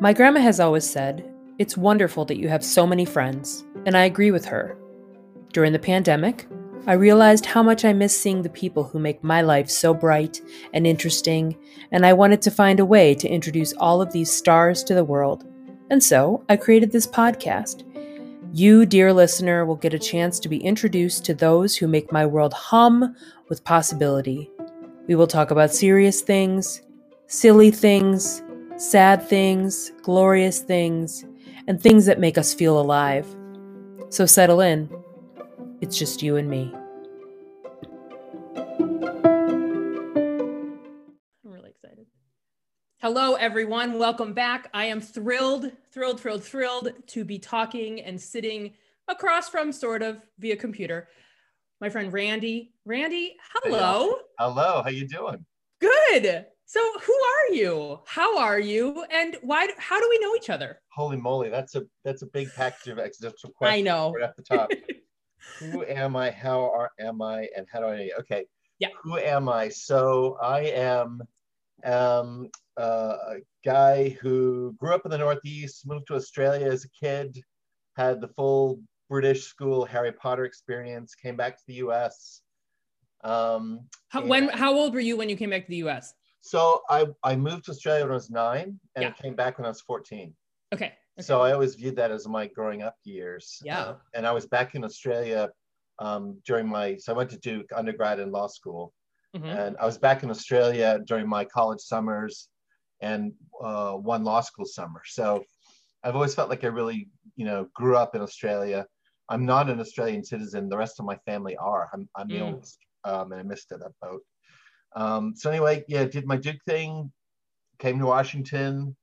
My grandma has always said, It's wonderful that you have so many friends, and I agree with her. During the pandemic, I realized how much I miss seeing the people who make my life so bright and interesting, and I wanted to find a way to introduce all of these stars to the world. And so I created this podcast. You, dear listener, will get a chance to be introduced to those who make my world hum with possibility. We will talk about serious things, silly things, sad things, glorious things, and things that make us feel alive. So settle in. It's just you and me. Hello, everyone. Welcome back. I am thrilled, thrilled, thrilled, thrilled to be talking and sitting across from sort of via computer. My friend Randy. Randy, hello. Hello. How you doing? Good. So, who are you? How are you? And why? How do we know each other? Holy moly, that's a that's a big package of existential questions. I know. Right at the top. who am I? How are, am I? And how do I? Okay. Yeah. Who am I? So I am um, uh, a guy who grew up in the Northeast, moved to Australia as a kid, had the full British school Harry Potter experience, came back to the U.S. Um, how, when? How old were you when you came back to the U.S.? So I, I moved to Australia when I was nine and Yeah. I came back when I was 14. Okay. okay. So I always viewed that as my growing up years. Yeah. Uh, and I was back in Australia um, during my, so I went to Duke undergrad and law school. Mhm. And I was back in Australia during my college summers and uh, one law school summer. So I've always felt like I really, you know, grew up in Australia. I'm not an Australian citizen. The rest of my family are. I'm, I'm the Mm. oldest, um, and I missed it, that boat. Um, so anyway, yeah, did my Duke thing, came to Washington,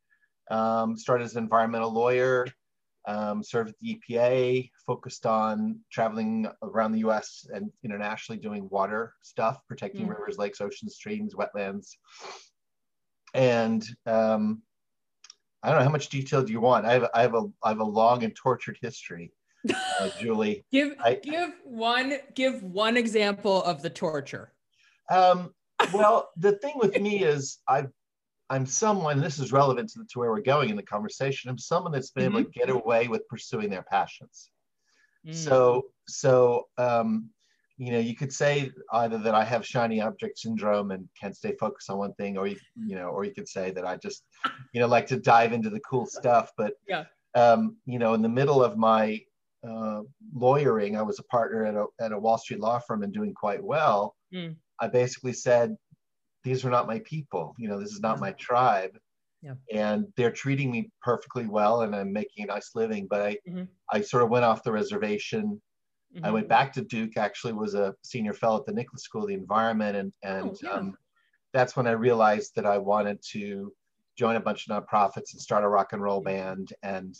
um, started as an environmental lawyer, um, served at the EPA, focused on traveling around the US and internationally doing water stuff, protecting Mm. rivers, lakes, oceans, streams, wetlands. And um, I don't know how much detail do you want? I have, I have a I have a long and tortured history, uh, Julie. Give I- give one give one example of the torture. Um, well, the thing with me is I, I'm someone. This is relevant to, to where we're going in the conversation. I'm someone that's been able to get away with pursuing their passions. Mm. So, so um, you know, you could say either that I have shiny object syndrome and can't stay focused on one thing, or you, you know, or you could say that I just, you know, like to dive into the cool stuff. But Yeah. um, you know, in the middle of my uh, lawyering, I was a partner at a at a Wall Street law firm and doing quite well. Mm. I basically said, these are not my people. You know, this is not Yeah. my tribe. Yeah. And they're treating me perfectly well, and I'm making a nice living. But I, Mhm. I sort of went off the reservation. I Mhm. went back to Duke. Actually, was a senior fellow at the Nicholas School of the Environment, and and Oh, yeah. um, that's when I realized that I wanted to join a bunch of nonprofits and start a rock and roll band. And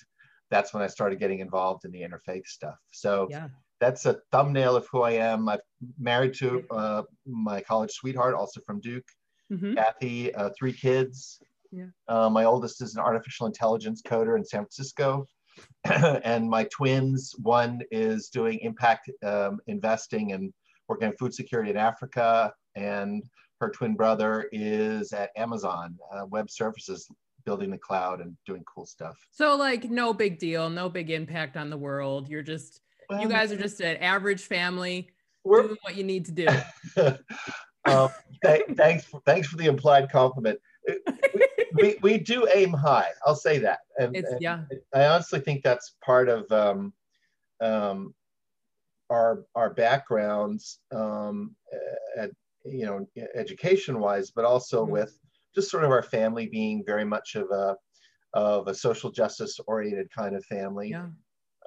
that's when I started getting involved in the interfaith stuff. So Yeah. that's a thumbnail of who I am. I'm married to uh, my college sweetheart, also from Duke, Mhm. Kathy, uh, three kids. Yeah. Uh, my oldest is an artificial intelligence coder in San Francisco. and my twins, one is doing impact um, investing and working on food security in Africa. And her twin brother is at Amazon uh, Web Services, building the cloud and doing cool stuff. So like no big deal, no big impact on the world. You're just you guys are just an average family we're, doing what you need to do. um, th- thanks, for, thanks for the implied compliment. we, we we do aim high. I'll say that. And, It's and yeah. I honestly think that's part of um, um, our our backgrounds, um, at, you know, education wise, but also Mhm. with just sort of our family being very much of a of a social justice oriented kind of family. Yeah.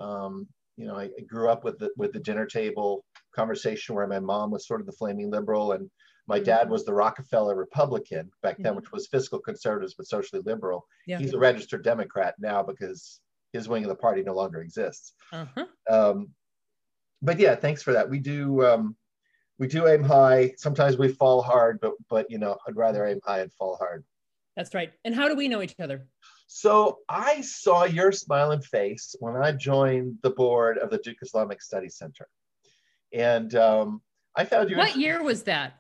Um, you know, I, I grew up with the with the dinner table conversation where my mom was sort of the flaming liberal and my dad was the Rockefeller Republican back then, Mhm. which was fiscal conservatives but socially liberal. Yeah. He's a registered Democrat now because his wing of the party no longer exists. Uh-huh. Um, but yeah, thanks for that. We do um, we do aim high. Sometimes we fall hard, but but you know, I'd rather aim high and fall hard. That's right. And how do we know each other? So I saw your smiling face when I joined the board of the Duke Islamic Studies Center. And um, I found you. What year was that?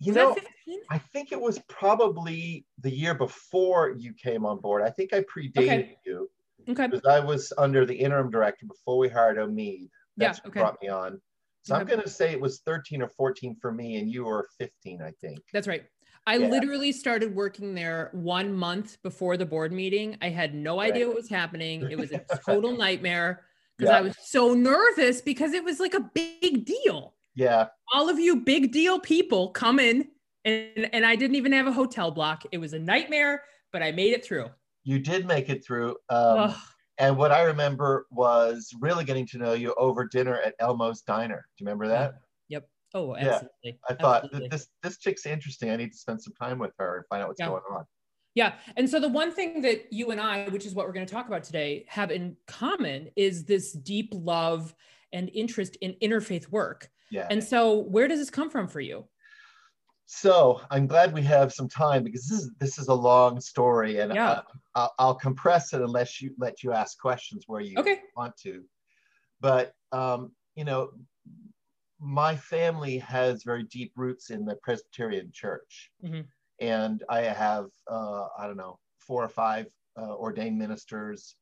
You know, 15? I think it was probably the year before you came on board. I think I predated Okay. you Okay. because I was under the interim director before we hired Omid. Yeah, That's who okay. brought me on. So I'm going to say it was 13 or 14 for me, and you were 15, I think. That's right. I Yeah. literally started working there one month before the board meeting. I had no idea what was happening. It was a total nightmare because Yeah. I was so nervous because it was like a big deal. Yeah, All of you big deal people come in, and, and I didn't even have a hotel block. It was a nightmare, but I made it through. you did make it through. Um, and what I remember was really getting to know you over dinner at Elmo's Diner. Do you remember that? Yep. Oh, absolutely. Yeah. I thought Absolutely. this this chick's interesting. I need to spend some time with her and find out what's Yeah. going on. Yeah. And so the one thing that you and I, which is what we're going to talk about today, have in common is this deep love and interest in interfaith work. Yeah. And so where does this come from for you? So I'm glad we have some time because this is this is a long story, and Yeah. uh, I'll, I'll compress it unless you let you ask questions where you Okay. want to. But um, you know, my family has very deep roots in the Presbyterian Church, Mhm. and I have uh, I don't know four or five uh, ordained ministers,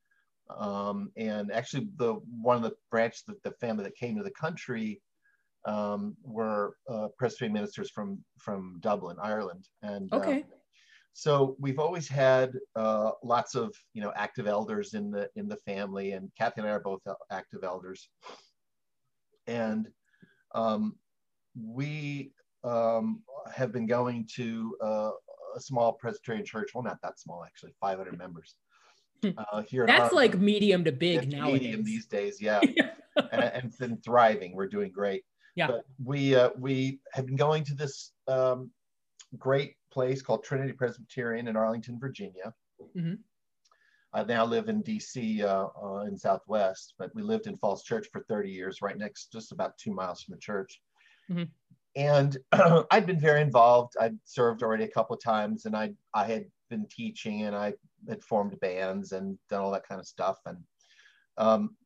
um, and actually the one of the branches of the family that came to the country um, were uh, Presbyterian ministers from from Dublin, Ireland, and um, Okay. so we've always had uh, lots of you know active elders in the in the family, and Kathy and I are both active elders, and um, we um, have been going to uh, a small Presbyterian church. Well, not that small actually, 500 members. Hmm. Uh, here That's like medium to big now medium these days, yeah and, and it's been thriving. We're doing great. Yeah. But we uh, we have been going to this um, great place called Trinity Presbyterian in Arlington, Virginia. Mhm. I now live in DC uh, uh, in Southwest, but we lived in Falls Church for 30 years, right next, just about two miles from the church. Mhm. And I'd been very involved. I'd served already a couple of times, and I I had been teaching, and I had formed bands and done all that kind of stuff. And um,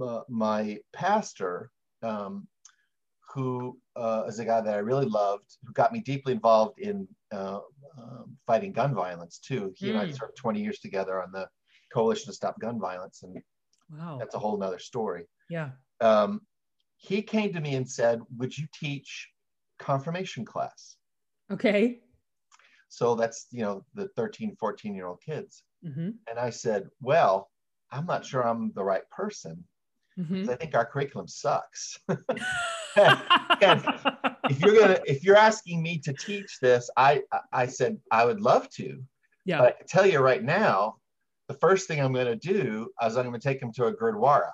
m- my pastor, um, who uh, is a guy that I really loved, who got me deeply involved in uh, um, fighting gun violence too. He and I Mm. served 20 years together on the Coalition to Stop Gun Violence, and Wow. that's a whole nother story. Yeah. Um, he came to me and said, "Would you teach confirmation class?" Okay. So that's you know the 13, 14 year old kids. hmm And I said, "Well, I'm not sure I'm the right person. hmm 'cause I think our curriculum sucks." if you're gonna if you're asking me to teach this i i said i would love to yeah. but i can tell you right now the first thing i'm going to do is i'm going to take them to a gurdwara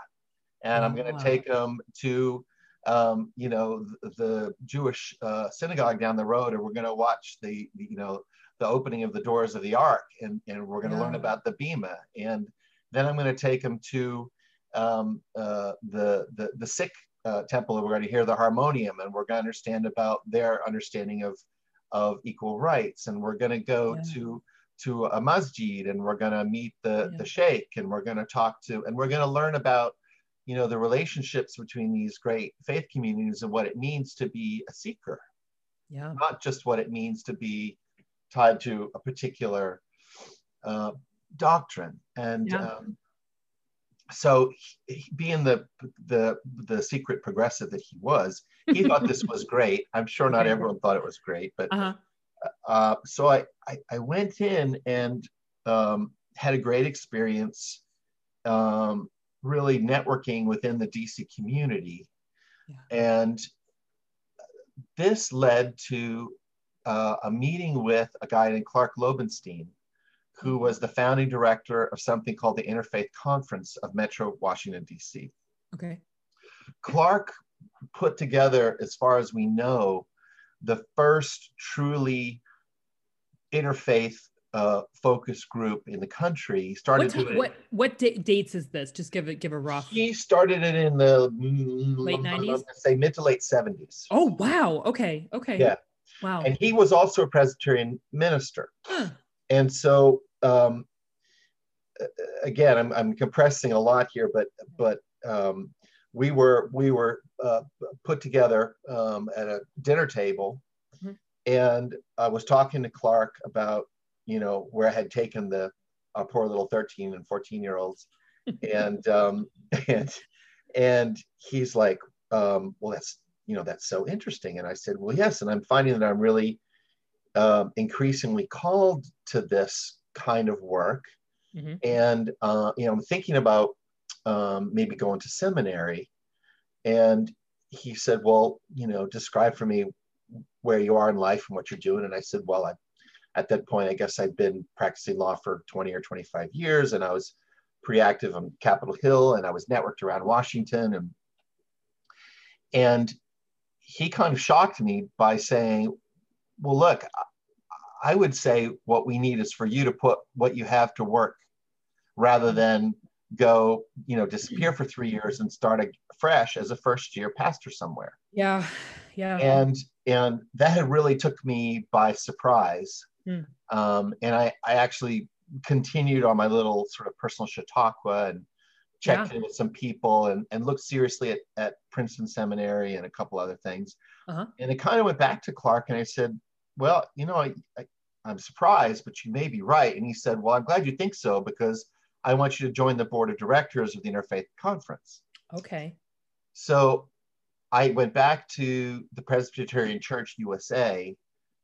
and i'm going to Wow. take them to um, you know the, the jewish uh, synagogue down the road and we're going to watch the, the you know the opening of the doors of the ark and, and we're going to learn about the bema and then i'm going to take them to um, uh, the, the the Sikh uh, temple and we're going to hear the harmonium and we're going to understand about their understanding of of equal rights and we're going to go Yeah. to to a masjid and we're going to meet the Yeah. the sheikh and we're going to talk to and we're going to learn about you know the relationships between these great faith communities and what it means to be a seeker yeah. not just what it means to be tied to a particular uh, doctrine. And Yeah. um, so, he, being the the the secret progressive that he was, he thought this was great. I'm sure not everyone thought it was great, but Uh-huh. uh, so I, I I went in and um, had a great experience, um, really networking within the DC community, Yeah. and this led to uh, a meeting with a guy named Clark Lobenstine, who was the founding director of something called the Interfaith Conference of Metro Washington D.C. Okay. Clark put together, as far as we know, the first truly interfaith uh, focus group in the country. He started What, what what da- dates is this? Just give it give a rough. He started it in the mm, Late 90s? Say mid to late 70s. Oh wow. Okay. Okay. Yeah. Wow. And he was also a Presbyterian minister. Huh. And so, um, again, I'm, I'm compressing a lot here, but but um, we were we were uh, put together um, at a dinner table, Mhm. and I was talking to Clark about you know where I had taken the our poor little 13 and 14 year olds, and um, and and he's like, um, well, that's you know that's so interesting, and I said, well, yes, and I'm finding that I'm really um, increasingly called to this kind of work, Mhm. and uh, you know I'm thinking about um, maybe going to seminary, and he said, well, you know, describe for me where you are in life and what you're doing, and I said, well, I, at that point, I guess I'd been practicing law for 20 or 25 years, and I was pretty active on Capitol Hill, and I was networked around Washington, and and he kind of shocked me by saying, well, look, I would say what we need is for you to put what you have to work rather than go, you know, disappear for three years and start fresh as a first year pastor somewhere. Yeah. Yeah. And and that had really took me by surprise. Hmm. Um, and I, I actually continued on my little sort of personal chautauqua and checked in with some people and, and looked seriously at, at Princeton Seminary and a couple other things. Uh-huh. And it kind of went back to Clark and I said, well, you know, I, I, I'm surprised, but you may be right. And he said, well, I'm glad you think so because I want you to join the board of directors of the Interfaith Conference. okay. So I went back to the Presbyterian Church USA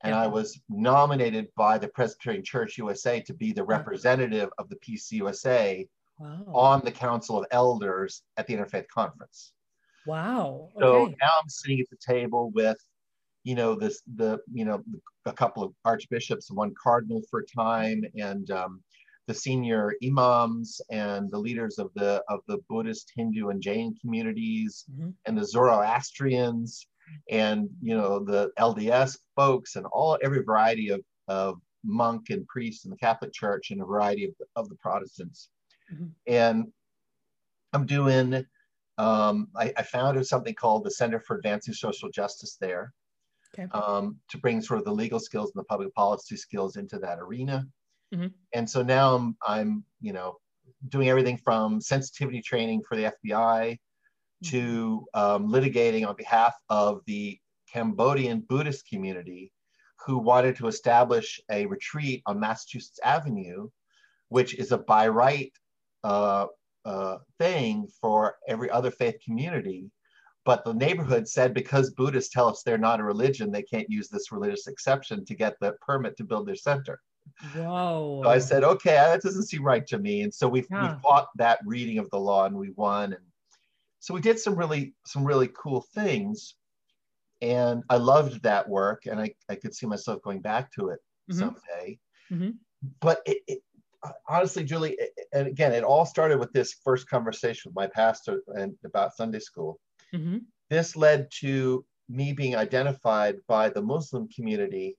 and Yeah. I was nominated by the Presbyterian Church USA to be the representative of the PCUSA Wow. on the Council of Elders at the Interfaith Conference. wow. So now I'm sitting at the table with, you know, this the you know a couple of archbishops, one cardinal for a time, and um, the senior imams and the leaders of the of the Buddhist, Hindu, and Jain communities, Mhm. and the Zoroastrians, and you know the LDS folks, and all every variety of of monk and priest in the Catholic Church, and a variety of the, of the Protestants, Mhm. and I'm doing um, I, I founded something called the Center for Advancing Social Justice there Okay. um, to bring sort of the legal skills and the public policy skills into that arena. Mhm. And so now I'm, I'm, you know, doing everything from sensitivity training for the FBI to um, litigating on behalf of the Cambodian Buddhist community who wanted to establish a retreat on Massachusetts Avenue, which is a by right uh, uh, thing for every other faith community. But the neighborhood said because Buddhists tell us they're not a religion, they can't use this religious exception to get the permit to build their center. Whoa. So I said, okay, that doesn't seem right to me. And so we Yeah. we fought that reading of the law and we won. And so we did some really some really cool things. And I loved that work and I, I could see myself going back to it Mhm. someday. Mhm. But it, it honestly, Julie, it- and again, it all started with this first conversation with my pastor and about Sunday school. Mhm. This led to me being identified by the Muslim community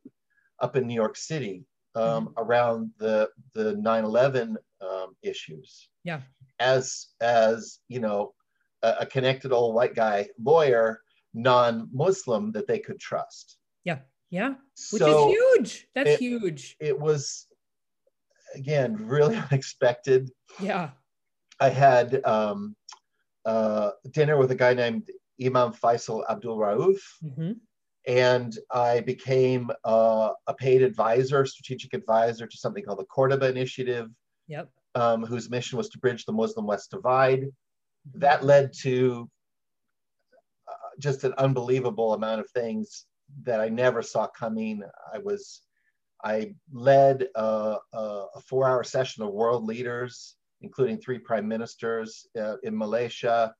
up in New York City um, around the the 9/11 um, issues. Yeah. As as you know, a, a connected old white guy lawyer, non-Muslim that they could trust. Yeah. Yeah. Which so is huge. That's it- huge. it was again really unexpected. Yeah. I had um, uh, dinner with a guy named Imam Faisal Abdul Rauf, hmm and I became uh, a paid advisor, strategic advisor to something called the Cordoba Initiative, Yep. um, whose mission was to bridge the Muslim West divide. That led to uh, just an unbelievable amount of things that I never saw coming. I was, I led a, a, a four-hour session of world leaders, including three prime ministers uh, in Malaysia,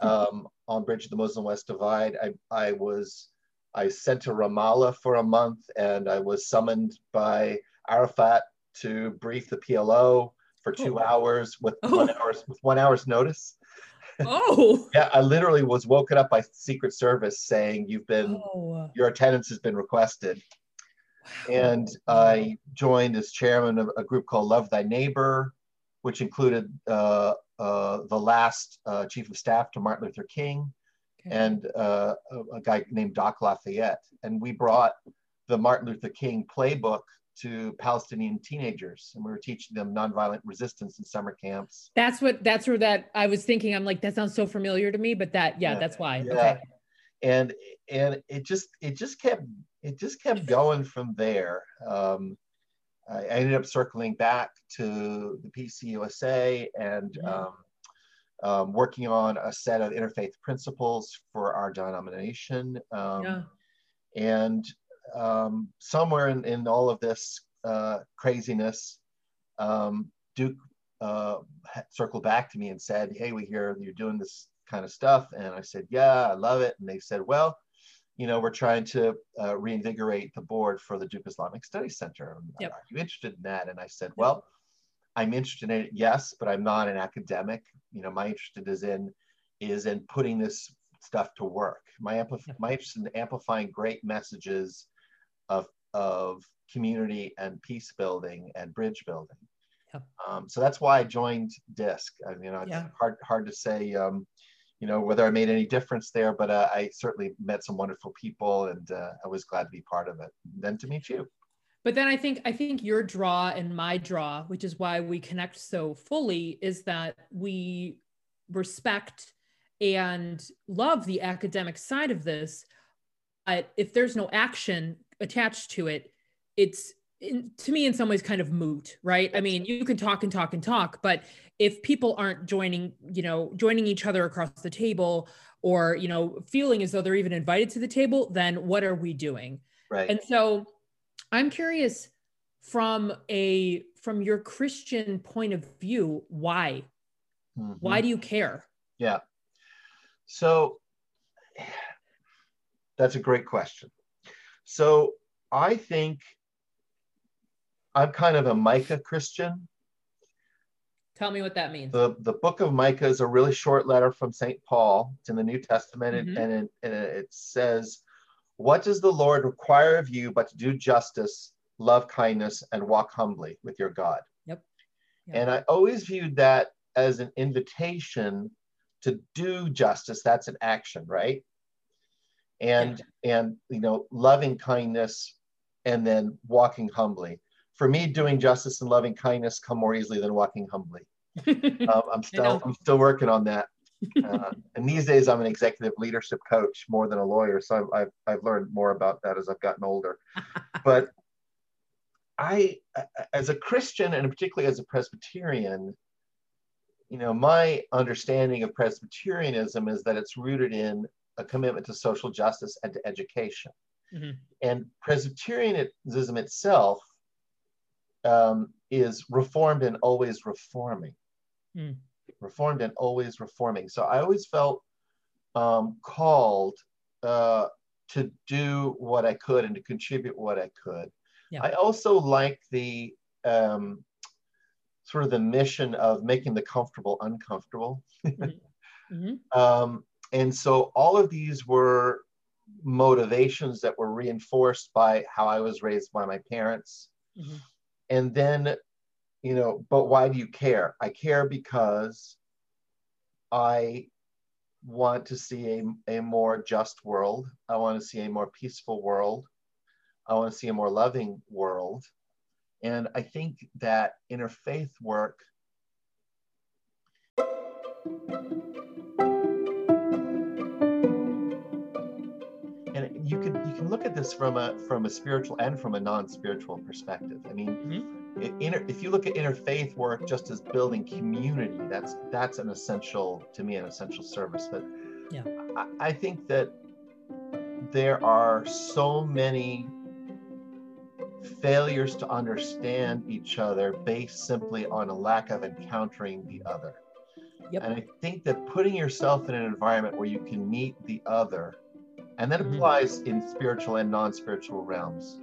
um, on Bridge the Muslim West Divide. I, I was, I sent to Ramallah for a month, and I was summoned by Arafat to brief the PLO for two Oh. hours with Oh. one hour's with one hour's notice. Oh. Yeah, I literally was woken up by Secret Service saying you've been Oh. your attendance has been requested. Wow. And I joined as chairman of a group called Love Thy Neighbor, which included uh, uh, the last uh, chief of staff to Martin Luther King Okay. and uh, a, a guy named Doc Lafayette. And we brought the Martin Luther King playbook to Palestinian teenagers, and we were teaching them nonviolent resistance in summer camps. That's what. That's where that I was thinking. I'm like, that sounds so familiar to me, but that, yeah, Yeah, that's why. yeah. Okay. and and it just it just kept it just kept going from there. Um, I ended up circling back to the PCUSA and um, um, working on a set of interfaith principles for our denomination. Um, yeah. And um, somewhere in, in all of this uh, craziness, um, Duke uh, circled back to me and said, Hey, we hear you're doing this kind of stuff. And I said, Yeah, I love it. And they said, Well, you know, we're trying to uh, reinvigorate the board for the Duke Islamic Studies Center. Yep. Are you interested in that? And I said, Well, I'm interested in it, yes, but I'm not an academic. You know, my interest is in is in putting this stuff to work. My amplif- Yeah. my interest in amplifying great messages of of community and peace building and bridge building. Yeah. Um, so that's why I joined DISC. I mean, you know, it's Yeah. hard hard to say, um, you know, whether I made any difference there, but uh, I certainly met some wonderful people, and uh, I was glad to be part of it. And then to meet you. But then I think I think your draw and my draw, which is why we connect so fully, is that we respect and love the academic side of this. But if there's no action attached to it, it's in, to me in some ways kind of moot, right? I mean, you can talk and talk and talk, but if people aren't joining, you know, joining each other across the table or, you know, feeling as though they're even invited to the table, then what are we doing? Right. And so I'm curious from a from your Christian point of view, why? Mhm. Why do you care? Yeah. So that's a great question. So I think I'm kind of a Micah Christian. Tell me what that means. The, the book of Micah is a really short letter from St. Paul. It's in the New Testament, and- Mhm. and, it, and it says, What does the Lord require of you but to do justice, love kindness, and walk humbly with your God? Yep. Yeah. And I always viewed that as an invitation to do justice. That's an action, right? And and you know, loving kindness and then walking humbly. For me, doing justice and loving kindness come more easily than walking humbly. Um, I'm still. I'm still working on that. Uh, and these days, I'm an executive leadership coach more than a lawyer, so I've, I've I've learned more about that as I've gotten older. but I, as a Christian and particularly as a Presbyterian, you know, my understanding of Presbyterianism is that it's rooted in a commitment to social justice and to education. Mhm. And Presbyterianism itself um, is reformed and always reforming. Mm. Reformed and always reforming. So I always felt um, called uh, to do what I could and to contribute what I could. Yeah. I also like the um, sort of the mission of making the comfortable uncomfortable. Mhm. Um, and so all of these were motivations that were reinforced by how I was raised by my parents. Mhm. And then, you know, but why do you care? I care because I want to see a, a more just world. I want to see a more peaceful world. I want to see a more loving world. And I think that interfaith work and you you can look at this from a from a spiritual and from a non-spiritual perspective. I mean, mm-hmm. i- inter, if you look at interfaith work just as building community, that's that's an essential to me an essential service. But Yeah. I, I think that there are so many failures to understand each other based simply on a lack of encountering the other. Yep. And I think that putting yourself in an environment where you can meet the other, and that Mhm. applies in spiritual and non spiritual realms,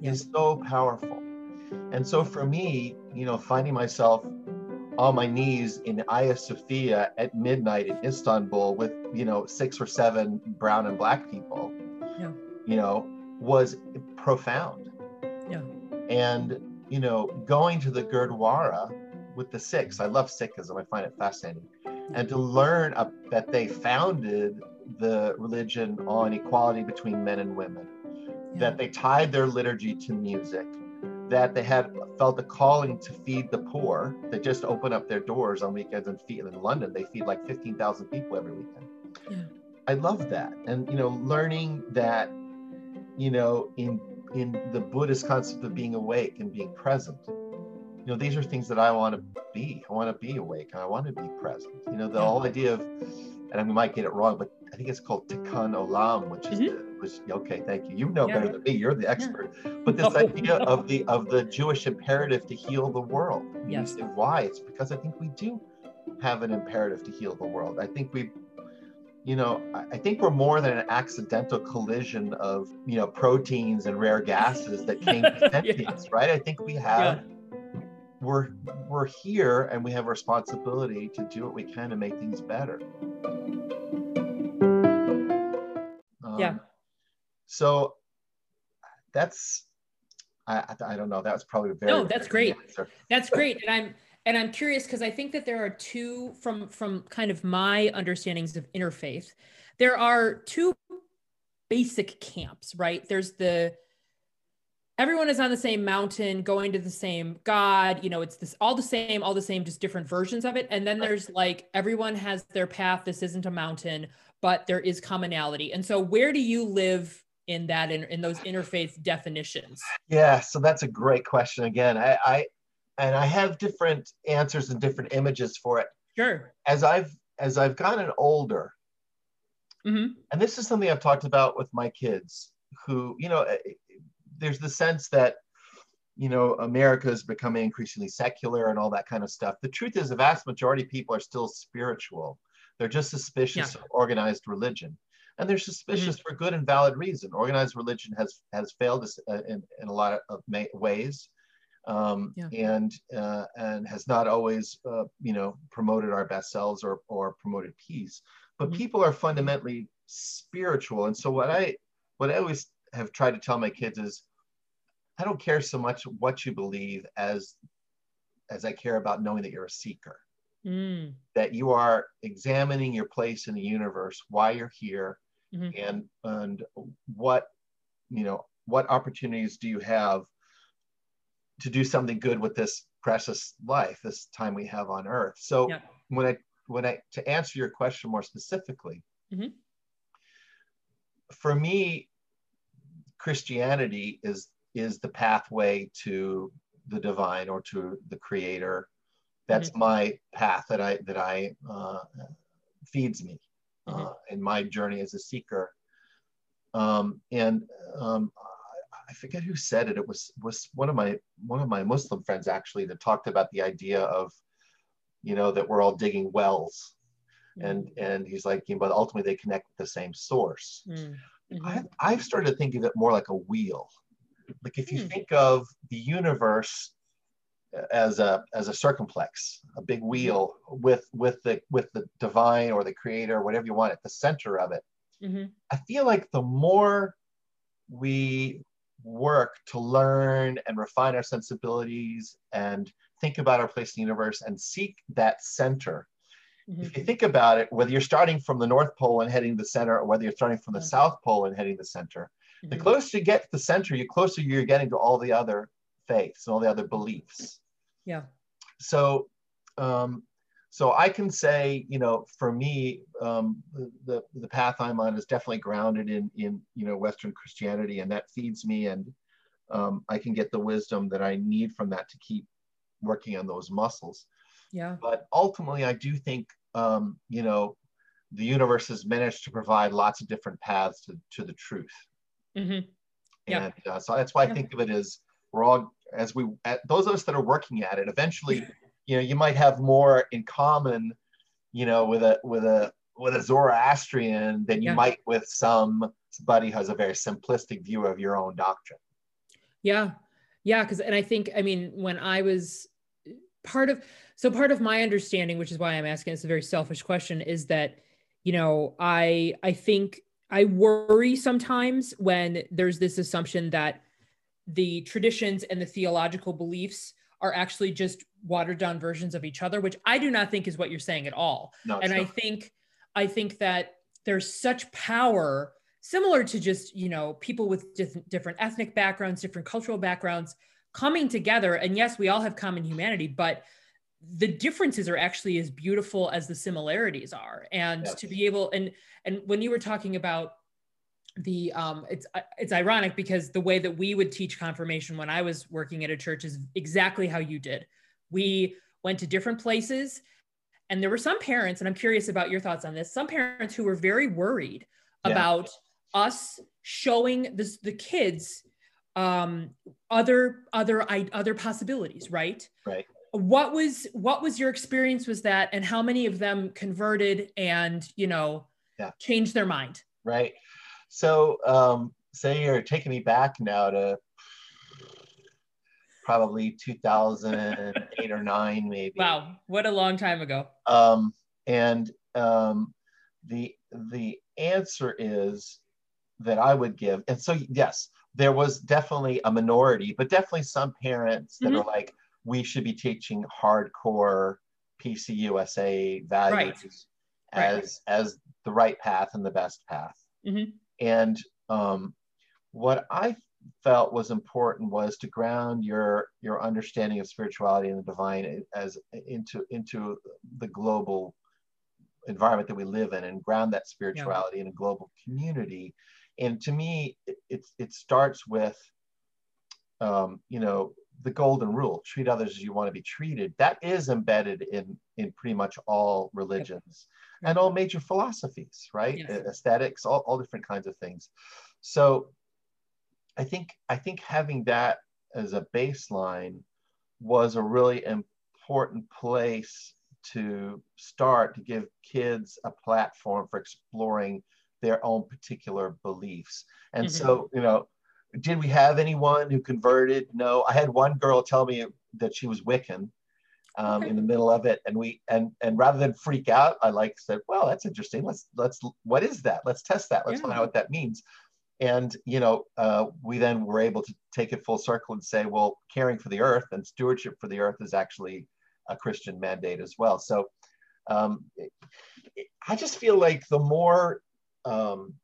Yeah. is so powerful. And so for me, you know, finding myself on my knees in Hagia Sophia at midnight in Istanbul with, you know, six or seven brown and black people, Yeah. you know, was profound. Yeah. And, you know, going to the Gurdwara with the Sikhs, I love Sikhism, I find it fascinating. And to learn uh, that they founded the religion on equality between men and women, Yeah. that they tied their liturgy to music, that they had felt a calling to feed the poor. They just open up their doors on weekends and feed. In London, they feed like 15,000 people every weekend. Yeah. I love that, and you know, learning that, you know, in in the Buddhist concept of being awake and being present. You know, these are things that I want to be. I want to be awake. I want to be present. You know, the yeah. whole idea of, and I might get it wrong, but I think it's called tikkun olam, which is mm-hmm. the, which okay, thank you. You know yeah. better than me. You're the expert. Yeah. But this idea of the of the Jewish imperative to heal the world. Yes. Why? It's because I think we do have an imperative to heal the world. I think we you know, I think we're more than an accidental collision of, you know, proteins and rare gases that came to sentience, yeah. right? I think we have yeah. we're we're here and we have a responsibility to do what we can to make things better. Um, yeah. So that's I, I don't know. That was probably very no. That's great. Answer. That's great, and I'm and I'm curious because I think that there are two from from kind of my understandings of interfaith. There are two basic camps, right? There's the everyone is on the same mountain going to the same god you know it's this all the same all the same just different versions of it and then there's like everyone has their path this isn't a mountain but there is commonality and so where do you live in that in, in those interfaith definitions yeah so that's a great question again I, I and I have different answers and different images for it. Sure. As I've as I've gotten older, mm-hmm. and this is something I've talked about with my kids, who you know, eh, there's the sense that you know America is becoming increasingly secular and all that kind of stuff. The truth is, the vast majority of people are still spiritual. They're just suspicious yeah. of organized religion, and they're suspicious mm-hmm. for good and valid reason. Organized religion has has failed us uh, in, in a lot of ways um, yeah. and uh, and has not always uh, you know promoted our best selves or or promoted peace. But mm-hmm. people are fundamentally spiritual, and so what I what I always have tried to tell my kids is, I don't care so much what you believe as as I care about knowing that you're a seeker. Mm. That you are examining your place in the universe, why you're here, mm-hmm. and and what you know what opportunities do you have to do something good with this precious life, this time we have on earth. So yeah. when I when I to answer your question more specifically, mm-hmm. for me, Christianity is is the pathway to the divine or to the creator. That's mm-hmm. my path that I that I uh, feeds me mm-hmm. uh, in my journey as a seeker. Um, and um, I forget who said it. It was was one of my one of my Muslim friends actually that talked about the idea of, you know, that we're all digging wells, mm-hmm. and and he's like, you know, but ultimately they connect with the same source. Mm-hmm. I've, I've started to think of it more like a wheel. Like if you mm. think of the universe as a as a circumplex, a big mm-hmm. wheel with with the with the divine or the creator, whatever you want, at the center of it. Mm-hmm. I feel like the more we work to learn and refine our sensibilities and think about our place in the universe and seek that center. Mm-hmm. If you think about it, whether you're starting from the North Pole and heading to the center, or whether you're starting from the mm-hmm. South Pole and heading to the center, mm-hmm. the closer you get to the center, the closer you're getting to all the other faiths and all the other beliefs. Yeah. So um, so I can say, you know, for me, um, the the path I'm on is definitely grounded in in you know Western Christianity, and that feeds me, and um, I can get the wisdom that I need from that to keep working on those muscles. Yeah. But ultimately, I do think, um, you know, the universe has managed to provide lots of different paths to to the truth. Mm-hmm. Yeah. And uh, so that's why I think of it as we're all as we those of us that are working at it eventually you know you might have more in common you know with a with a with a zoroastrian than you yeah. might with some somebody who has a very simplistic view of your own doctrine. Yeah. Yeah because and i think i mean when i was part of so part of my understanding which is why i'm asking it's a very selfish question is that you know i i think i worry sometimes when there's this assumption that the traditions and the theological beliefs are actually just watered down versions of each other, which I do not think is what you're saying at all. No, and not. I think I think that there's such power similar to just, you know, people with different ethnic backgrounds, different cultural backgrounds coming together and yes we all have common humanity but the differences are actually as beautiful as the similarities are and yes. to be able and and when you were talking about the um it's it's ironic because the way that we would teach confirmation when i was working at a church is exactly how you did. We went to different places and there were some parents and i'm curious about your thoughts on this some parents who were very worried yeah. about us showing this, the kids um, other other other possibilities right? Right. What was what was your experience was that and how many of them converted and you know yeah. changed their mind? Right so um, say you're taking me back now to probably 2008 or 9 maybe wow what a long time ago um, and um, the the answer is that i would give and so yes there was definitely a minority but definitely some parents that mm-hmm. are like we should be teaching hardcore pcusa values right. as right. as the right path and the best path mm-hmm. And um, what i felt was important was to ground your your understanding of spirituality and the divine as into into the global environment that we live in and ground that spirituality yeah. in a global community and to me it, it, it starts with um, you know the golden rule treat others as you want to be treated that is embedded in in pretty much all religions yep. and all major philosophies right yes. aesthetics all, all different kinds of things so i think i think having that as a baseline was a really important place to start to give kids a platform for exploring their own particular beliefs and mm-hmm. so you know did we have anyone who converted? No. I had one girl tell me that she was Wiccan um, okay. in the middle of it, and we and and rather than freak out, I like said, "Well, that's interesting. Let's let's what is that? Let's test that. Let's yeah. find out what that means." And you know, uh, we then were able to take it full circle and say, "Well, caring for the earth and stewardship for the earth is actually a Christian mandate as well." So, um, I just feel like the more um,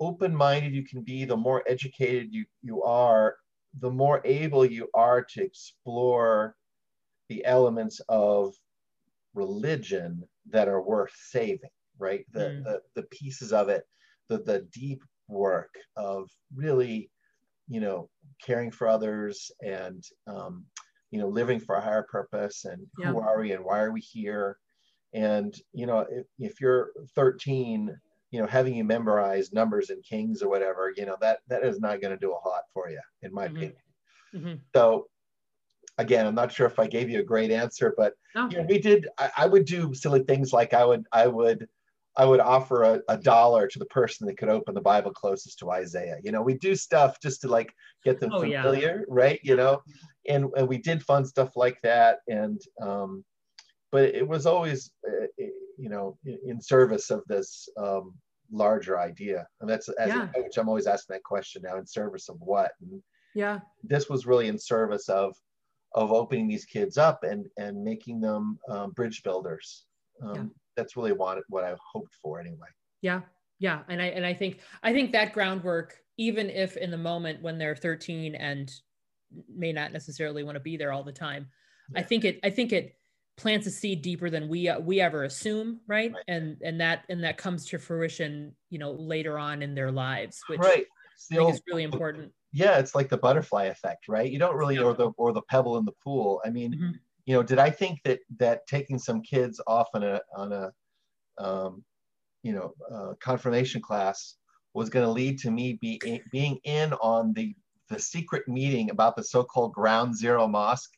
open-minded you can be, the more educated you, you are, the more able you are to explore the elements of religion that are worth saving, right? The, mm. the, the pieces of it, the, the deep work of really, you know, caring for others and, um, you know, living for a higher purpose and yeah. who are we and why are we here? And, you know, if, if you're 13 you know, having you memorize numbers and kings or whatever, you know, that that is not going to do a lot for you, in my mm-hmm. opinion. Mm-hmm. So again, I'm not sure if I gave you a great answer, but no. you know, we did. I, I, would do silly things like I would I would I would offer a, a, dollar to the person that could open the Bible closest to Isaiah. You know, we do stuff just to like get them oh, familiar, yeah. right? You know, and, and we did fun stuff like that, and um, but it was always uh, you know in, in service of this um, larger idea. And that's as yeah. a coach i'm always asking that question now in service of what? And yeah. this was really in service of of opening these kids up and and making them um, bridge builders. Um, yeah. that's really what what i hoped for anyway. Yeah. Yeah. And i and i think i think that groundwork even if in the moment when they're 13 and may not necessarily want to be there all the time yeah. i think it i think it plants a seed deeper than we uh, we ever assume right? right? and and that and that comes to fruition you know later on in their lives which right. I think old, is really important yeah it's like the butterfly effect right you don't really yeah. or the or the pebble in the pool i mean mm-hmm. you know did i think that that taking some kids off on a on a um, you know uh, confirmation class was going to lead to me be, being in on the the secret meeting about the so-called ground zero mosque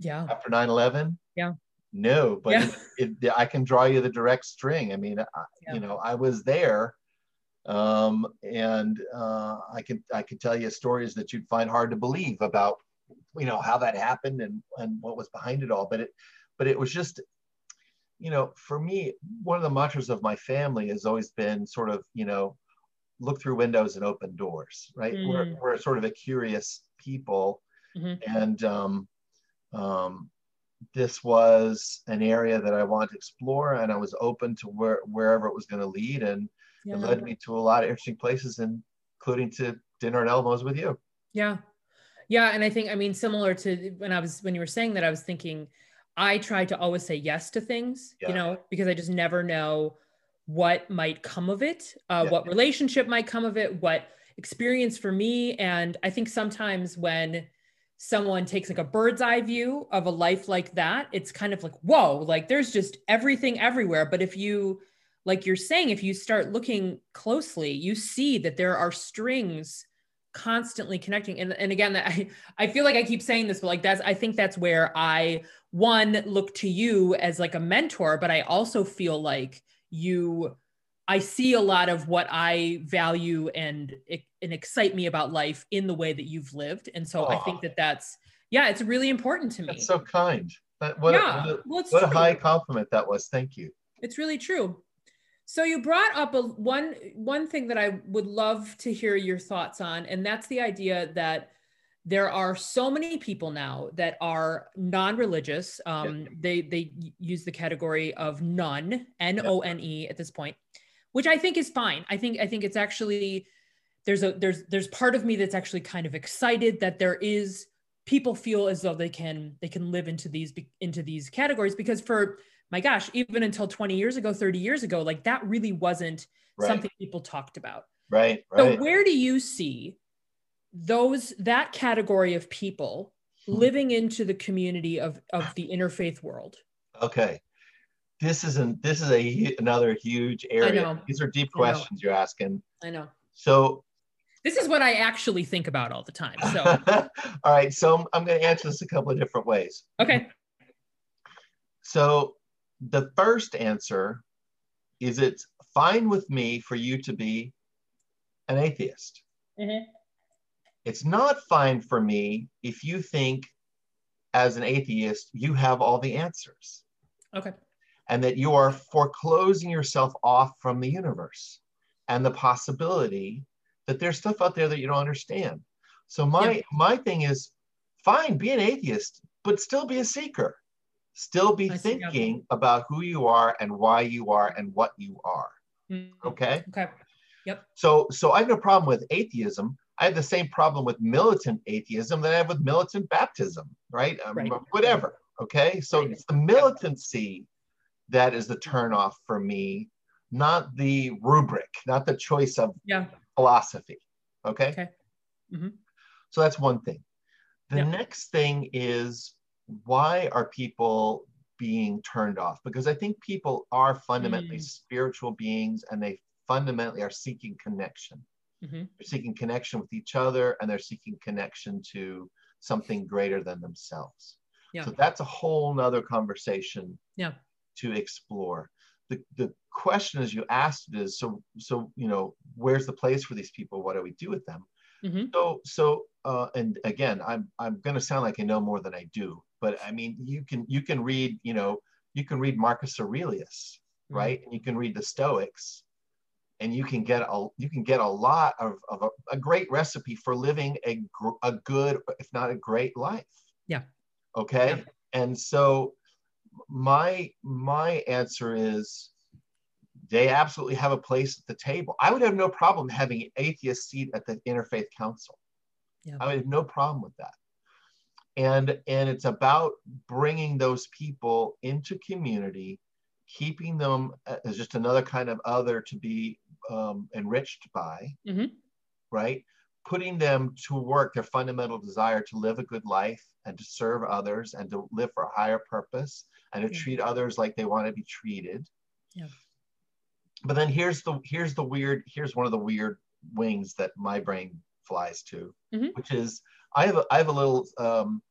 yeah after 9-11 yeah no but yeah. it, it, i can draw you the direct string i mean I, yeah. you know i was there um, and uh, i can i can tell you stories that you'd find hard to believe about you know how that happened and and what was behind it all but it but it was just you know for me one of the mantras of my family has always been sort of you know look through windows and open doors right mm. we're, we're sort of a curious people mm-hmm. and um, um, this was an area that I wanted to explore, and I was open to where, wherever it was going to lead, and yeah. it led me to a lot of interesting places, including to dinner at Elmo's with you. Yeah, Yeah, and I think I mean similar to when I was when you were saying that I was thinking I try to always say yes to things, Yeah. you know, because I just never know what might come of it, uh, Yeah. what relationship might come of it, what experience for me. And I think sometimes when someone takes like a bird's eye view of a life like that, it's kind of like, whoa, like there's just everything everywhere. But if you, like you're saying, if you start looking closely, you see that there are strings constantly connecting. And, and again, I, I feel like I keep saying this, but like that's, I think that's where I, one, look to you as like a mentor, but I also feel like you, I see a lot of what I value and, and excite me about life in the way that you've lived. And so I think that that's, yeah, it's really important to me. That's so kind. That, what, yeah, a, what, a, what a high compliment that was. Thank you. It's really true. So you brought up a one one thing that I would love to hear your thoughts on, and that's the idea that there are so many people now that are non-religious. Um, They they use the category of none, N O N E at this point, which I think is fine. I think I think it's actually there's a there's there's part of me that's actually kind of excited that there is people feel as though they can they can live into these into these categories because for my gosh even until 20 years ago 30 years ago like that really wasn't Right. something people talked about Right. so where do you see those that category of people Hmm. living into the community of of the interfaith world Okay. This isn't. This is a another huge area. know. These are deep questions you're asking. i know So, this is what i actually think about all the time so all right. So I'm, I'm going to answer this a couple of different ways. okay So the first answer is it's fine with me for you to be an atheist. Mhm. It's not fine for me if you think as an atheist you have all the answers okay and that you are foreclosing yourself off from the universe and the possibility that there's stuff out there that you don't understand. So my Yeah. my thing is fine, be an atheist, but still be a seeker. Still be I see, yeah. thinking about who you are and why you are and what you are. Mm, Okay? okay Yep. So so I have no problem with atheism. I have the same problem with militant atheism that I have with militant baptism, right? Um, Right. Whatever. Okay. So Right. it's the militancy that is the turnoff for me, not the rubric, not the choice of yeah philosophy. Okay. Okay. Mhm. So that's one thing. The Yeah. next thing is why are people being turned off? Because I think people are fundamentally Mm. spiritual beings and they fundamentally are seeking connection. Mhm. They're seeking connection with each other and they're seeking connection to something greater than themselves. Yeah. So that's a whole nother conversation Yeah. To explore. The, the question as you asked it is so so you know where's the place for these people what do we do with them Mhm. so so uh, and again i'm i'm going to sound like i know more than i do but i mean you can you can read you know you can read marcus aurelius Mhm. right and you can read the stoics and you can get a you can get a lot of, of a, a great recipe for living a, gr- a good if not a great life Yeah. okay Yeah. and so my my answer is they absolutely have a place at the table. I would have no problem having an atheist seat at the interfaith council. Yeah. i would have no problem with that. And and it's about bringing those people into community keeping them as just another kind of other to be um, enriched by Mhm. right? Putting them to work their fundamental desire to live a good life and to serve others and to live for a higher purpose and to treat others like they want to be treated Yeah. but then here's the here's the weird here's one of the weird wings that my brain flies to Mhm. which is i have a, i have a little um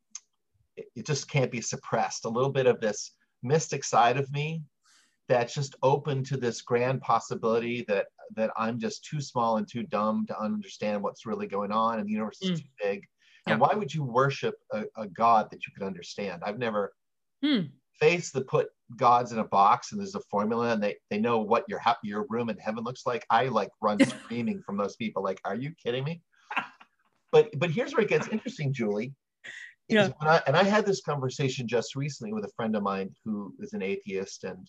it, it just can't be suppressed a little bit of this mystic side of me that's just open to this grand possibility that that i'm just too small and too dumb to understand what's really going on and the universe is Mm. too big and Yeah. why would you worship a, a god that you could understand i've never Hmm. Faiths that put gods in a box and there's a formula and they they know what your ha- your room in heaven looks like. I like run screaming from those people. Like are you kidding me? But but here's where it gets interesting julie Yeah. I, and i had this conversation just recently with a friend of mine who is an atheist and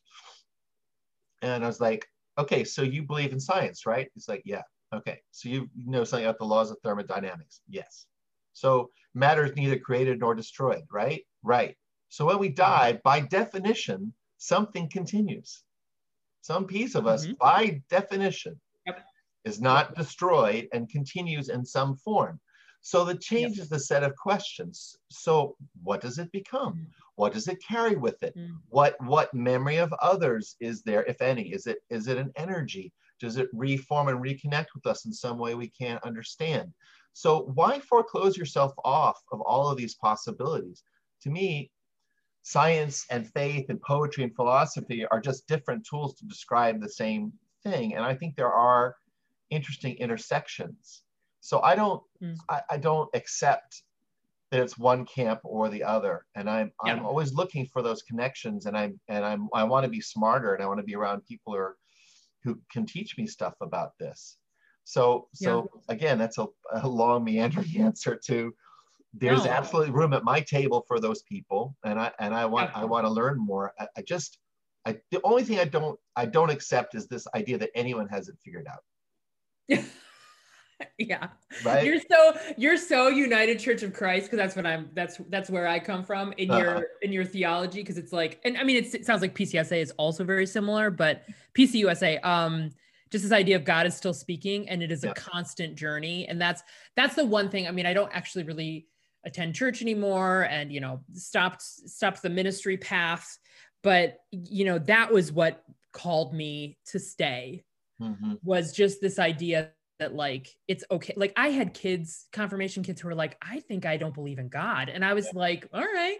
and i was like okay so you believe in science right? It's like yeah. Okay so you know something about the laws of thermodynamics? Yes. So matter is neither created nor destroyed, right? Right. So when we die, by definition, something continues. Some piece of us, Mhm. by definition, Yep. is not destroyed and continues in some form. So that changes the set of questions. So what does it become? What does it carry with it? Mm. What what memory of others is there, if any? Is it is it an energy? Does it reform and reconnect with us in some way we can't understand? So why foreclose yourself off of all of these possibilities? To me, science and faith and poetry and philosophy are just different tools to describe the same thing. And I think there are interesting intersections. So I don't Mm. I, I don't accept that it's one camp or the other. And I'm I'm always looking for those connections and I'm and I'm I want to be smarter and I want to be around people who are who can teach me stuff about this. So so again, that's a, a long meandering answer to there's No. absolutely room at my table for those people and I and I want. I want to learn more. I, I just I the only thing I don't I don't accept is this idea that anyone has it figured out. yeah. Right? You're so you're so United Church of Christ because that's what I'm that's that's where I come from in Uh-huh. your in your theology because it's like and I mean it's, it sounds like PCSA is also very similar but PCUSA um just this idea of God is still speaking and it is Yeah. a constant journey and that's that's the one thing I mean I don't actually really attend church anymore and you know stopped stopped the ministry path. But you know that was what called me to stay Mhm. was just this idea that like it's okay. Like i had kids confirmation kids who were like i think i don't believe in god. And i was like all right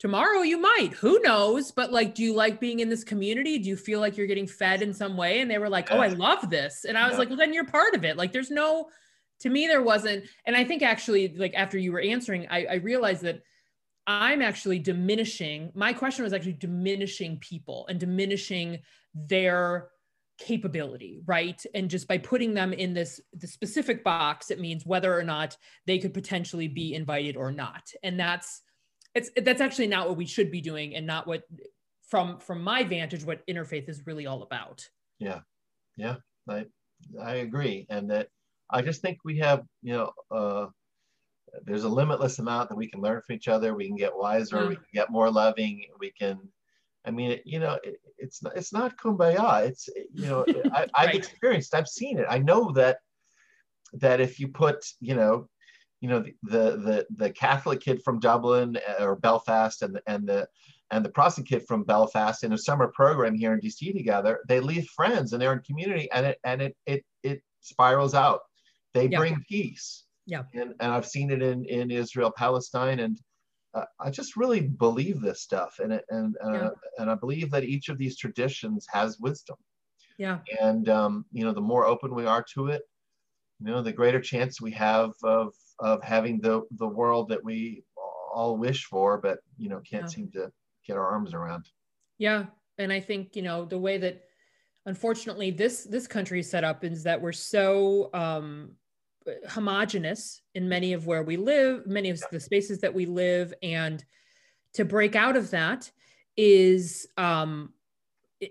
tomorrow you might. Who knows? But like do you like being in this community? Do you feel like you're getting fed in some way? And they were like oh i love this. And i was Yeah. like well then you're part of it. Like there's no to me there wasn't and i think actually like after you were answering i, I realized that i'm actually diminishing my question was actually diminishing people and diminishing their capability right? And just by putting them in this the specific box it means whether or not they could potentially be invited or not. And that's it's that's actually not what we should be doing and not what from from my vantage what interfaith is really all about. Yeah. Yeah. I I agree, and that I just think we have you know uh, there's a limitless amount that we can learn from each other. We can get wiser. We Mm. can get more loving. We can. I mean, it, you know, it, it's not it's not kumbaya. It's you know, I, I've Right. experienced. I've seen it. I know that that if you put you know you know the the the, the Catholic kid from Dublin uh, or Belfast and the, and the and the Protestant kid from Belfast in a summer program here in DC together, they leave friends and they're in community and it and it it it spirals out. They Yeah. bring peace. Yeah. And and I've seen it in in Israel, Palestine, and uh, I just really believe this stuff, and it, and uh, Yeah. and I believe that each of these traditions has wisdom, yeah and um, you know the more open we are to it, you know the greater chance we have of of having the the world that we all wish for, but you know can't Yeah. seem to get our arms around. Yeah, and I think you know the way that unfortunately this this country is set up is that we're so um, homogenous in many of where we live, many of the spaces that we live, and to break out of that is um,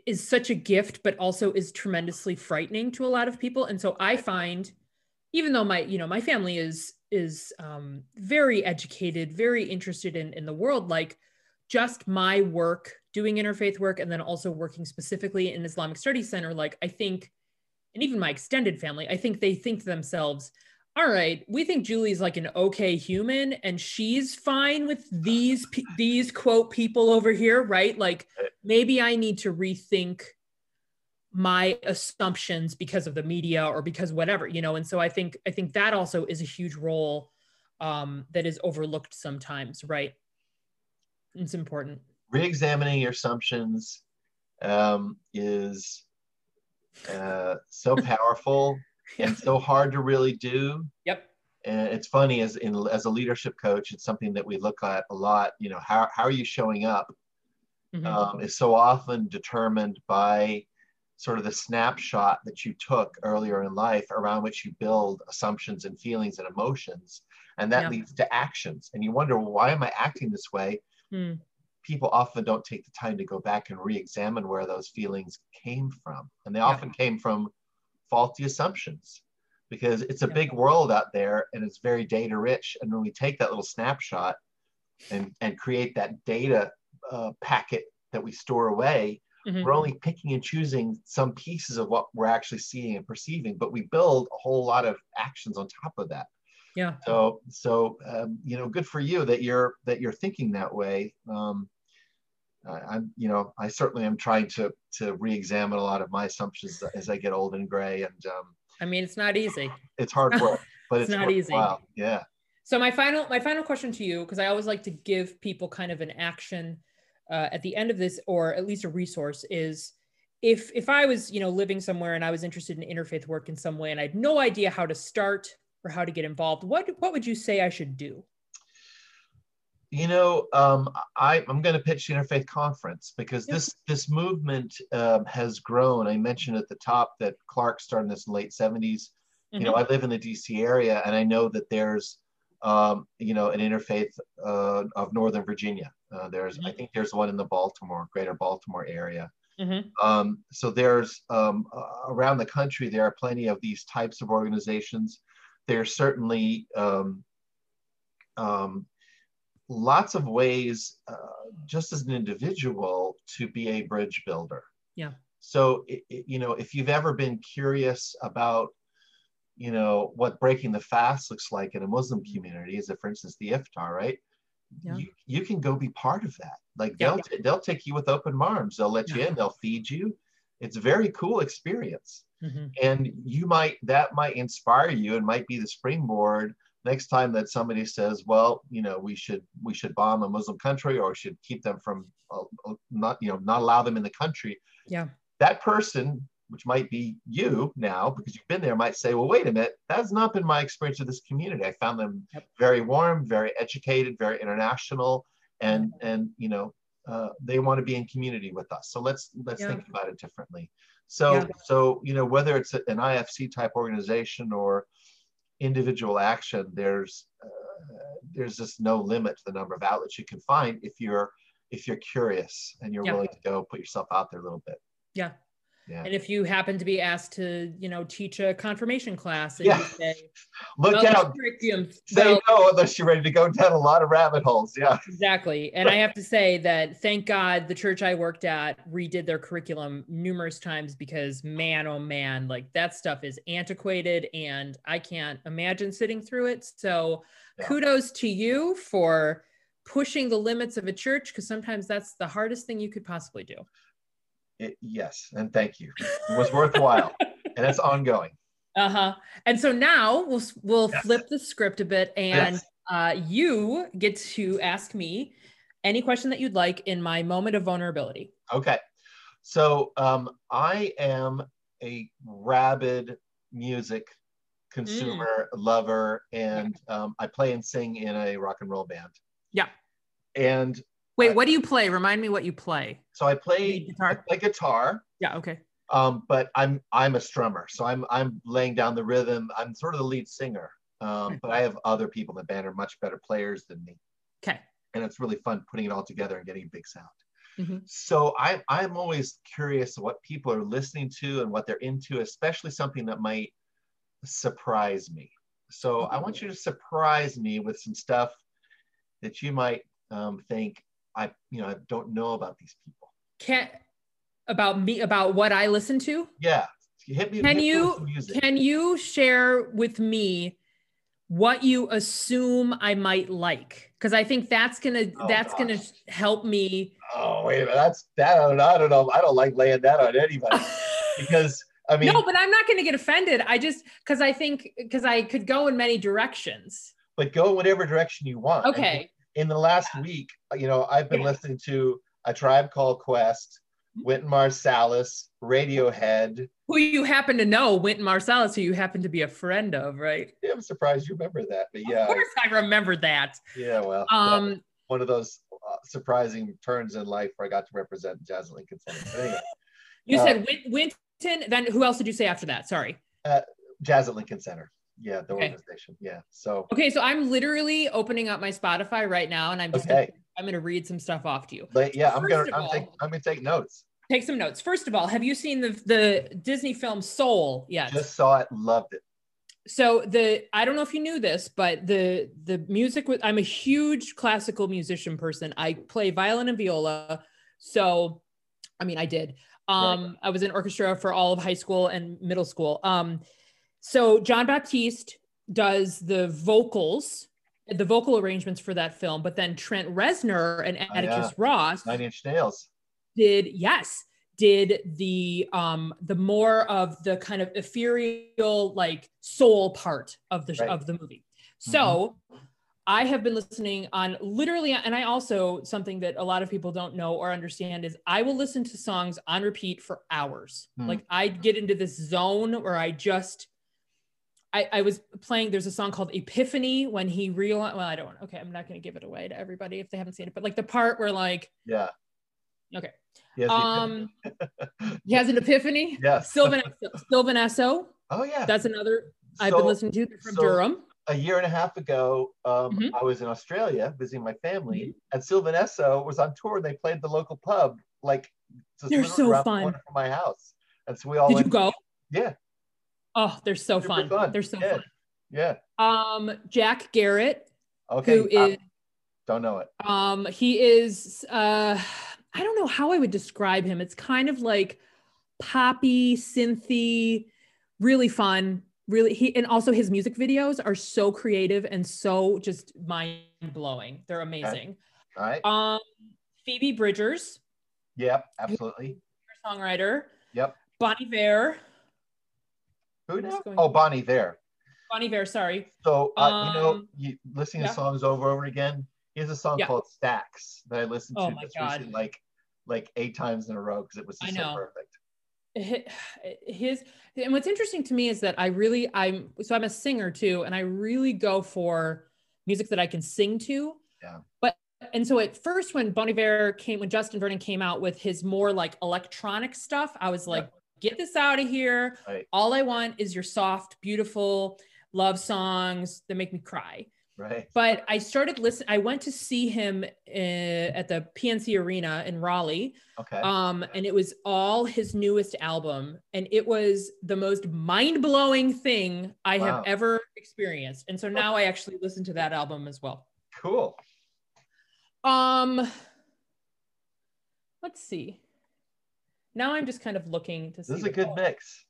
is such a gift, but also is tremendously frightening to a lot of people. And so I find, even though my you know my family is is um, very educated, very interested in in the world, like just my work doing interfaith work and then also working specifically in Islamic Studies Center, like I think, and even my extended family, I think they think to themselves, all right, we think Julie's like an okay human and she's fine with these these quote people over here, right? Like maybe I need to rethink my assumptions because of the media or because whatever, you know. And so I think I think that also is a huge role um, that is overlooked sometimes, right? It's important. Re-examining your assumptions um, is uh, so powerful and so hard to really do. Yep. And it's funny as in as a leadership coach, it's something that we look at a lot. You know, how how are you showing up? Mhm. um, is so often determined by sort of the snapshot that you took earlier in life around which you build assumptions and feelings and emotions. And that leads to actions. And you wonder, well, why am I acting this way? Hmm. People often don't take the time to go back and re examine where those feelings came from. And they Yeah. often came from faulty assumptions. because it's a Yeah. big world out there and it's very data rich. And when we take that little snapshot and, and create that data uh, packet that we store away, Mhm. we're only picking and choosing some pieces of what we're actually seeing and perceiving, but we build a whole lot of actions on top of that. Yeah. So, so um, you know, good for you that you're that you're thinking that way. Um, I, I'm, you know, I certainly am trying to to re-examine a lot of my assumptions as I get old and gray, and um, I mean, it's not easy. it's hard work, but It's it's, not easy. Wow, yeah, So my final my final question to you, because I always like to give people kind of an action uh, at the end of this, or at least a resource, is if if I was you know living somewhere and I was interested in interfaith work in some way and I had no idea how to start or how to get involved, what what would you say I should do? you know, um, I, I'm going to pitch the interfaith conference because Yeah. this this movement um, has grown. I mentioned at the top that Clark started this in the late 70s. You know, I live in the DC area, and I know that there's, um, you know, an interfaith uh, of Northern Virginia. Uh, there's, I Mhm. think there's one in the Baltimore, Greater Baltimore area. Mhm. Um, so there's um, uh, around the country, there are plenty of these types of organizations. There's certainly um, um, lots of ways, uh, just as an individual, to be a bridge builder. Yeah. So, i- i- you know, if you've ever been curious about, you know, what breaking the fast looks like in a Muslim community, is it, for instance, the iftar, right? Yeah. You, you can go be part of that. Like Yeah. they'll t- they'll take you with open arms. They'll let you in. They'll feed you. It's a very cool experience Mhm. and you might that might inspire you and might be the springboard next time that somebody says well you know we should we should bomb a muslim country or should keep them from uh, uh, not you know not allow them in the country Yeah. that person which might be you now because you've been there might say well wait a minute that's not been my experience of this community i found them Yep. very warm very educated very international and and you know uh, they want to be in community with us so let's let's Yeah. think about it differently so Yeah. so you know whether it's an ifc type organization or individual action there's uh, there's just no limit to the number of outlets you can find if you're if you're curious and you're Yeah. willing to go put yourself out there a little bit Yeah. Yeah And if you happen to be asked to, you know, teach a confirmation class and Yeah. you say, look well, out well, no unless you're ready to go down a lot of rabbit holes yeah Exactly. And I have to say that thank God the church I worked at redid their curriculum numerous times because man, oh man, like that stuff is antiquated and I can't imagine sitting through it. So Yeah. kudos to you for pushing the limits of a church because sometimes that's the hardest thing you could possibly do. It- yes and thank you it was worthwhile and it's ongoing Uh-huh. And so now we'll we'll Yes. flip the script a bit and Yes. uh, you get to ask me any question that you'd like in my moment of vulnerability. Okay. So um, I am a rabid music consumer, lover, and um, I play and sing in a rock and roll band. Yeah. And Wait, I- what do you play? Remind me what you play. so I play, I guitar. play guitar, Yeah, okay. um, but I'm I'm a strummer. So I'm I'm laying down the rhythm. I'm sort of the lead singer. Um, but I have other people in the band are much better players than me. Okay. and it's really fun putting it all together and getting a big sound. Mhm. So I, I'm always curious what people are listening to and what they're into, especially something that might surprise me. So I want you to surprise me with some stuff that you might um, think I, you know, I don't know about these people. Can't about me about what I listen to? Yeah, hit me. Can hit you can you share with me what you assume I might like? Because I think that's gonna Oh, that's gonna help me. Oh wait a minute, that's that. I don't, I don't know. I don't like laying that on anybody because I mean, no, but I'm not gonna get offended. I just because I think because I could go in many directions. but go in whatever direction you want. Okay. In the last week, you know, I've been Yeah. listening to A Tribe Called Quest, Wynton Marsalis, Radiohead. Who you happen to know, Wynton Marsalis, who you happen to be a friend of, right? Yeah, I'm surprised you remember that, but yeah, Of course I remember that. yeah, well, Um, one of those uh, surprising turns in life where I got to represent Jazz at Lincoln Center. Anyway, you Uh, said Wynton, then who else did you say after that? Sorry. Jazz at Lincoln Center. Yeah, the Okay. organization. Yeah. So Okay, so I'm literally opening up my Spotify right now and I'm just okay, gonna, I'm gonna read some stuff off to you. but yeah, I'm gonna I'm, all- take, I'm gonna take notes. Take some notes. First of all, have you seen the the Disney film Soul yet? Just saw it, loved it. so the I don't know if you knew this, but the the music with I'm a huge classical musician person. I play violin and viola. So I mean I did. Um right. I was in orchestra for all of high school and middle school. Um so Jon Batiste does the vocals, the vocal arrangements for that film, but then Trent Reznor and oh, Atticus yeah. Ross Nine Inch Nails did yes did the um the more of the kind of ethereal like soul part of the right. of the movie so mm-hmm. I have been listening on literally, and I also something that a lot of people don't know or understand is I will listen to songs on repeat for hours. Mm. Like I get into this zone where I just, I, I was playing. There's a song called Epiphany when he realized. Well, I don't. Okay, I'm not going to give it away to everybody if they haven't seen it. But like the part where like, yeah, okay, he um, he has an epiphany. Yes. Sylvan Sylvan Esso. Oh yeah. That's another I've been listening to from so Durham. A year and a half ago, um, mm-hmm. I was in Australia visiting my family, mm-hmm. and Sylvan Esso was on tour. and They played the local pub, like they're so fun from my house, and so we all did went, you go? Yeah. Oh, they're so fun. fun. They're so yeah. fun. Yeah. Um, Jack Garratt. Okay. Who is? don't know it. Um, he is. Uh, I don't know how I would describe him. It's kind of like poppy, synthy, really fun. Really, he and also his music videos are so creative and so just mind blowing. They're amazing. All right. Um, Phoebe Bridgers. Yep, absolutely. Songwriter. Yep. Bonnie Iver. Who now? Oh, Bon Iver. Bon Iver, sorry. So uh, um, you know, you listening yeah. to songs over and over again. He has a song yeah. called Stacks that I listened to oh this recently, like like eight times in a row because it was just so perfect. His and what's interesting to me is that I really I'm so I'm a singer too, and I really go for music that I can sing to. Yeah. But and so at first when Bon Iver came when Justin Vernon came out with his more like electronic stuff, I was like, yeah. Get this out of here. Right. All I want is your soft, beautiful love songs that make me cry. Right. But I started listening. I went to see him uh, at the PNC Arena in Raleigh. Okay. Um, and it was all his newest album, and it was the most mind blowing thing I wow. have ever experienced. And so now I actually listen to that album as well. Cool. Um. Let's see. Now I'm just kind of looking to see. This is a good mix.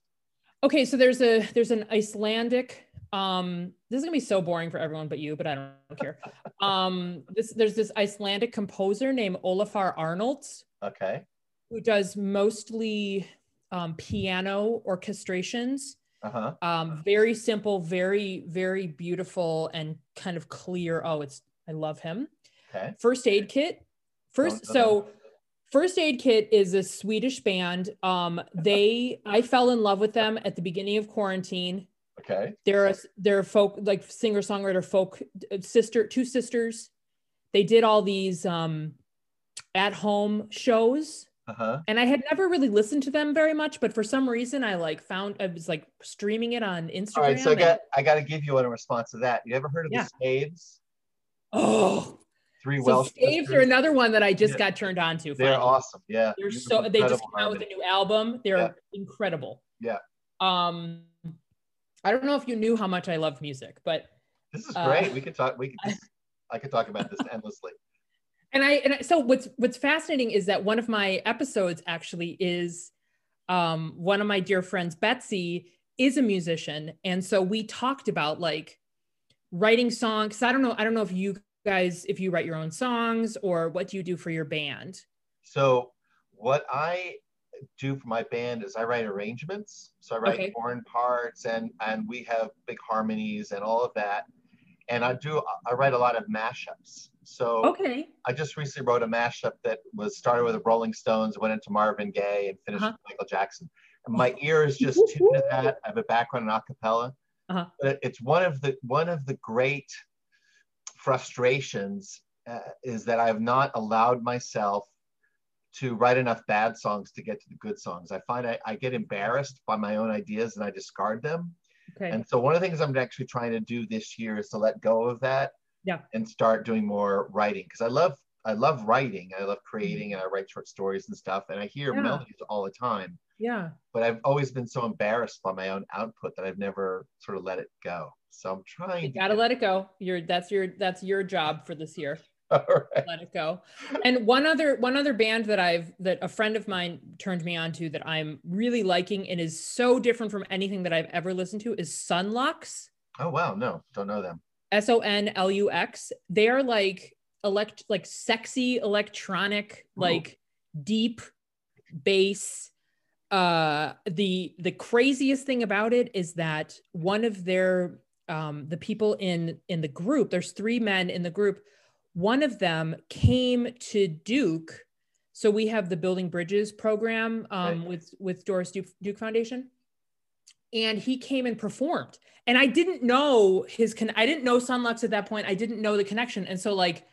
Okay, so there's a there's an Icelandic um this is gonna be so boring for everyone but you but i don't care. Um this there's this icelandic composer named olafur arnalds okay. who does mostly um, piano orchestrations. Uh-huh. um very simple very very beautiful and kind of clear. Oh it's i love him. Okay. First aid kit. First so First Aid Kit is a Swedish band. Um, they I fell in love with them at the beginning of quarantine. Okay. They're a, they're a folk like singer songwriter folk sister two sisters. They did all these um, at home shows. Uh-huh. And I had never really listened to them very much, but for some reason I like found I was like streaming it on Instagram. All right, so I got I got to give you one in response to that. You ever heard of yeah. the Staves? Oh, three so Welsh. Staves sisters. are another one that I just yeah. got turned on to. They're awesome. Yeah, they're so they just came out with a new album. They're yeah. incredible. Yeah. Um, I don't know if you knew how much I love music, but this is great. Uh, we could talk. We could. Just, I could talk about this endlessly. And I and I, so what's what's fascinating is that one of my episodes actually is um, one of my dear friends, Betsy, is a musician, and so we talked about like writing songs. I don't know. I don't know if you guys if you write your own songs or what do you do for your band. So what I do for my band is I write arrangements. So I write okay. horn parts and and we have big harmonies and all of that. And I do I write a lot of mashups. So okay. I just recently wrote a mashup that was started with the Rolling Stones, went into Marvin Gaye, and finished uh-huh. with Michael Jackson. And my ear is just tuned to that. I have a background in acapella. Uh-huh. But it's one of the one of the great frustrations uh, is that I have not allowed myself to write enough bad songs to get to the good songs. I find I, I get embarrassed by my own ideas and I discard them. Okay. And so one of the things I'm actually trying to do this year is to let go of that yeah. and start doing more writing because I love I love writing. I love mm-hmm. creating, and I write short stories and stuff. And I hear Yeah. melodies all the time. Yeah. But I've always been so embarrassed by my own output that I've never sort of let it go. So I'm trying. You to gotta let it go. You're that's your that's your job for this year. All right. let it go. And one other one other band that I've that a friend of mine turned me on to that I'm really liking and is so different from anything that I've ever listened to is Son Lux. Oh wow, no, don't know them. S O N L U X. They are like elect like sexy electronic, like deep bass. Uh the the craziest thing about it is that one of their um the people in in the group, there's three men in the group. One of them came to Duke. So we have the Building Bridges program um, Right. with with Doris Duke, Duke Foundation and he came and performed and i didn't know his con i didn't know Son Lux at that point i didn't know the connection and so like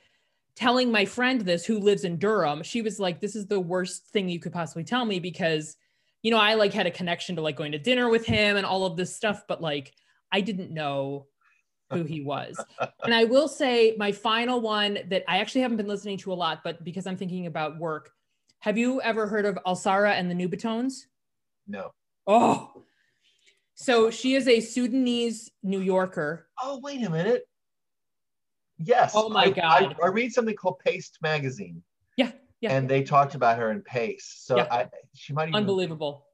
telling my friend this who lives in durham she was like this is the worst thing you could possibly tell me because you know i like had a connection to like going to dinner with him and all of this stuff but like i didn't know who he was and i will say my final one that i actually haven't been listening to a lot but because i'm thinking about work have you ever heard of Alsarah and the nubatones No. Oh, so she is a Sudanese New Yorker. Oh wait a minute. Yes. Oh my I- God. I, I read something called Paste magazine, Yeah, yeah, and they talked about her in Paste. So Yeah. I, she might even. unbelievable.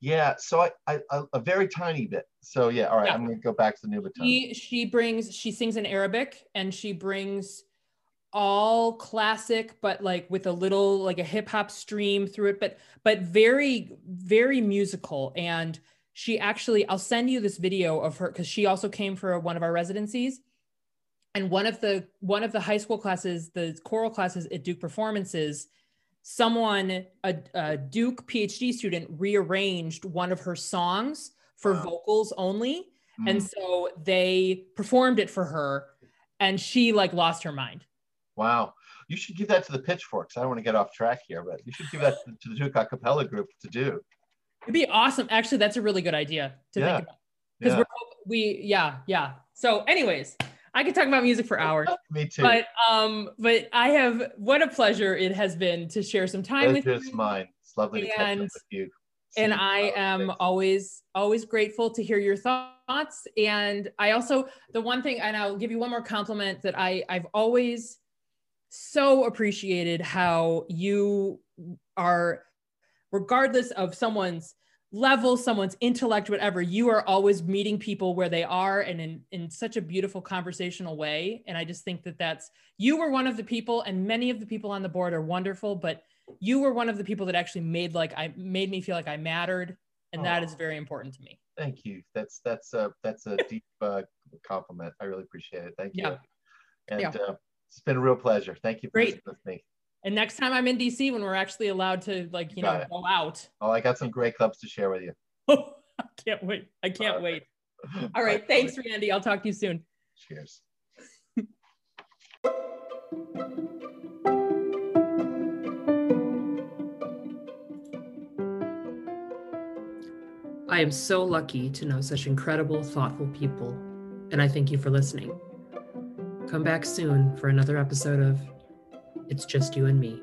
Yeah. So I, I, I, a very tiny bit. So yeah. All right. Yeah. I'm gonna go back to the Nubaton. She she brings she sings in Arabic and she brings all classic, but like with a little like a hip hop stream through it, but but very very musical. And she actually, I'll send you this video of her because she also came for one of our residencies. And one of the one of the high school classes, the choral classes at Duke Performances, someone a, a Duke PhD student rearranged one of her songs for Wow. vocals only Mm. and so they performed it for her and she like lost her mind Wow. You should give that to the Pitchforks. I don't want to get off track here, but you should give that to the Duke Acapella group to do. it'd be awesome actually that's a really good idea to Yeah. think about because Yeah. we yeah yeah so anyways i could talk about music for hours Me too. but um but i have what a pleasure it has been to share some time with you mine. It's lovely to catch up And- with you. and See you I am always always grateful to hear your thoughts. And I also the one thing, and I'll give you one more compliment that I I've always so appreciated how you are, regardless of someone's level, someone's intellect, whatever, you are always meeting people where they are and in in such a beautiful conversational way. And I just think that that's you were one of the people, and many of the people on the board are wonderful, but you were one of the people that actually made like I made me feel like I mattered, and that Aw. is very important to me. Thank you. That's that's a that's a deep uh, compliment. I really appreciate it. Thank you. Yeah. And Yeah. Uh, it's been a real pleasure. Thank you for Great. listening with me. And next time I'm in DC, when we're actually allowed to like you Got know it. go out, Oh, I got some great clubs to share with you. I can't wait. I can't All wait. right. All right, thanks, Randy. I'll talk to you soon. Cheers. I am so lucky to know such incredible, thoughtful people, and I thank you for listening. Come back soon for another episode of It's Just You and Me.